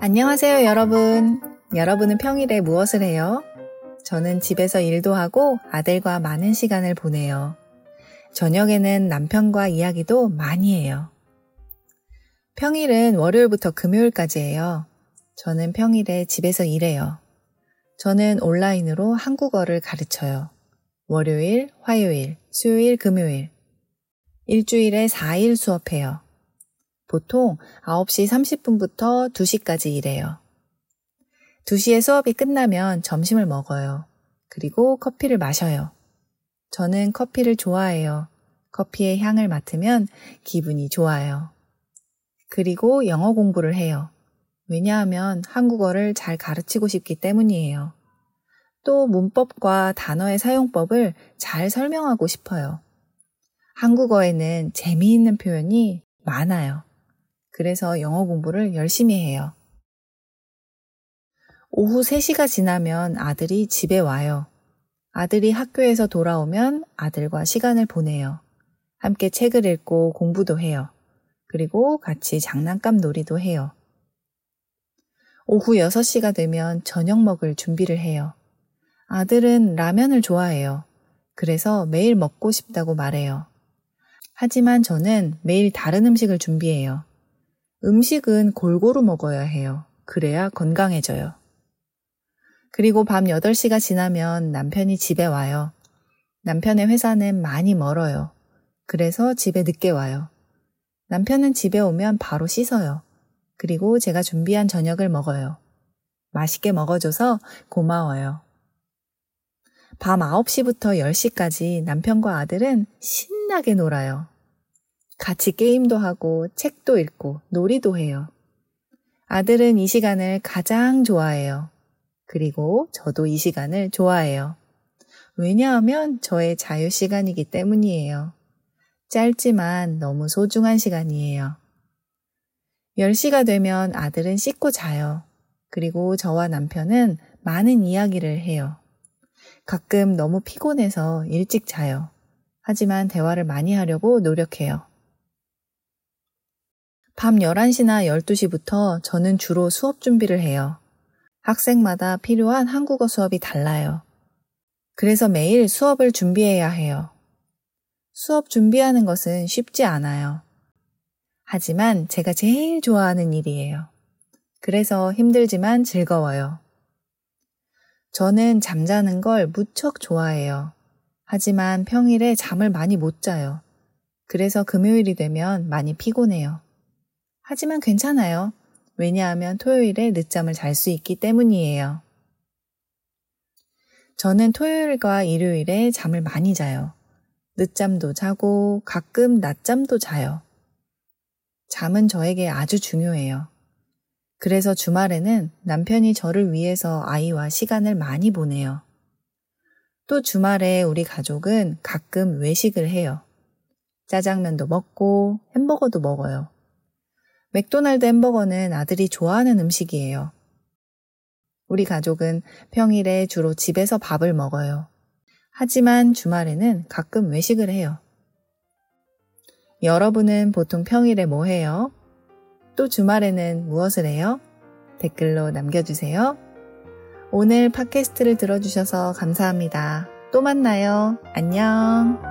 안녕하세요, 여러분. 여러분은 평일에 무엇을 해요? 저는 집에서 일도 하고 아들과 많은 시간을 보내요. 저녁에는 남편과 이야기도 많이 해요. 평일은 월요일부터 금요일까지 해요. 저는 평일에 집에서 일해요. 저는 온라인으로 한국어를 가르쳐요. 월요일, 화요일, 수요일, 금요일. 일주일에 4일 수업해요. 보통 9시 30분부터 2시까지 일해요. 2시에 수업이 끝나면 점심을 먹어요. 그리고 커피를 마셔요. 저는 커피를 좋아해요. 커피의 향을 맡으면 기분이 좋아요. 그리고 영어 공부를 해요. 왜냐하면 한국어를 잘 가르치고 싶기 때문이에요. 또 문법과 단어의 사용법을 잘 설명하고 싶어요. 한국어에는 재미있는 표현이 많아요. 그래서 영어 공부를 열심히 해요. 오후 3시가 지나면 아들이 집에 와요. 아들이 학교에서 돌아오면 아들과 시간을 보내요. 함께 책을 읽고 공부도 해요. 그리고 같이 장난감 놀이도 해요. 오후 6시가 되면 저녁 먹을 준비를 해요. 아들은 라면을 좋아해요. 그래서 매일 먹고 싶다고 말해요. 하지만 저는 매일 다른 음식을 준비해요. 음식은 골고루 먹어야 해요. 그래야 건강해져요. 그리고 밤 8시가 지나면 남편이 집에 와요. 남편의 회사는 많이 멀어요. 그래서 집에 늦게 와요. 남편은 집에 오면 바로 씻어요. 그리고 제가 준비한 저녁을 먹어요. 맛있게 먹어줘서 고마워요. 밤 9시부터 10시까지 남편과 아들은 신나게 놀아요. 같이 게임도 하고 책도 읽고 놀이도 해요. 아들은 이 시간을 가장 좋아해요. 그리고 저도 이 시간을 좋아해요. 왜냐하면 저의 자유 시간이기 때문이에요. 짧지만 너무 소중한 시간이에요. 10시가 되면 아들은 씻고 자요. 그리고 저와 남편은 많은 이야기를 해요. 가끔 너무 피곤해서 일찍 자요. 하지만 대화를 많이 하려고 노력해요. 밤 11시나 12시부터 저는 주로 수업 준비를 해요. 학생마다 필요한 한국어 수업이 달라요. 그래서 매일 수업을 준비해야 해요. 수업 준비하는 것은 쉽지 않아요. 하지만 제가 제일 좋아하는 일이에요. 그래서 힘들지만 즐거워요. 저는 잠자는 걸 무척 좋아해요. 하지만 평일에 잠을 많이 못 자요. 그래서 금요일이 되면 많이 피곤해요. 하지만 괜찮아요. 왜냐하면 토요일에 늦잠을 잘 수 있기 때문이에요. 저는 토요일과 일요일에 잠을 많이 자요. 늦잠도 자고 가끔 낮잠도 자요. 잠은 저에게 아주 중요해요. 그래서 주말에는 남편이 저를 위해서 아이와 시간을 많이 보내요. 또 주말에 우리 가족은 가끔 외식을 해요. 짜장면도 먹고 햄버거도 먹어요. 맥도날드 햄버거는 아들이 좋아하는 음식이에요. 우리 가족은 평일에 주로 집에서 밥을 먹어요. 하지만 주말에는 가끔 외식을 해요. 여러분은 보통 평일에 뭐 해요? 또 주말에는 무엇을 해요? 댓글로 남겨주세요. 오늘 팟캐스트를 들어주셔서 감사합니다. 또 만나요. 안녕.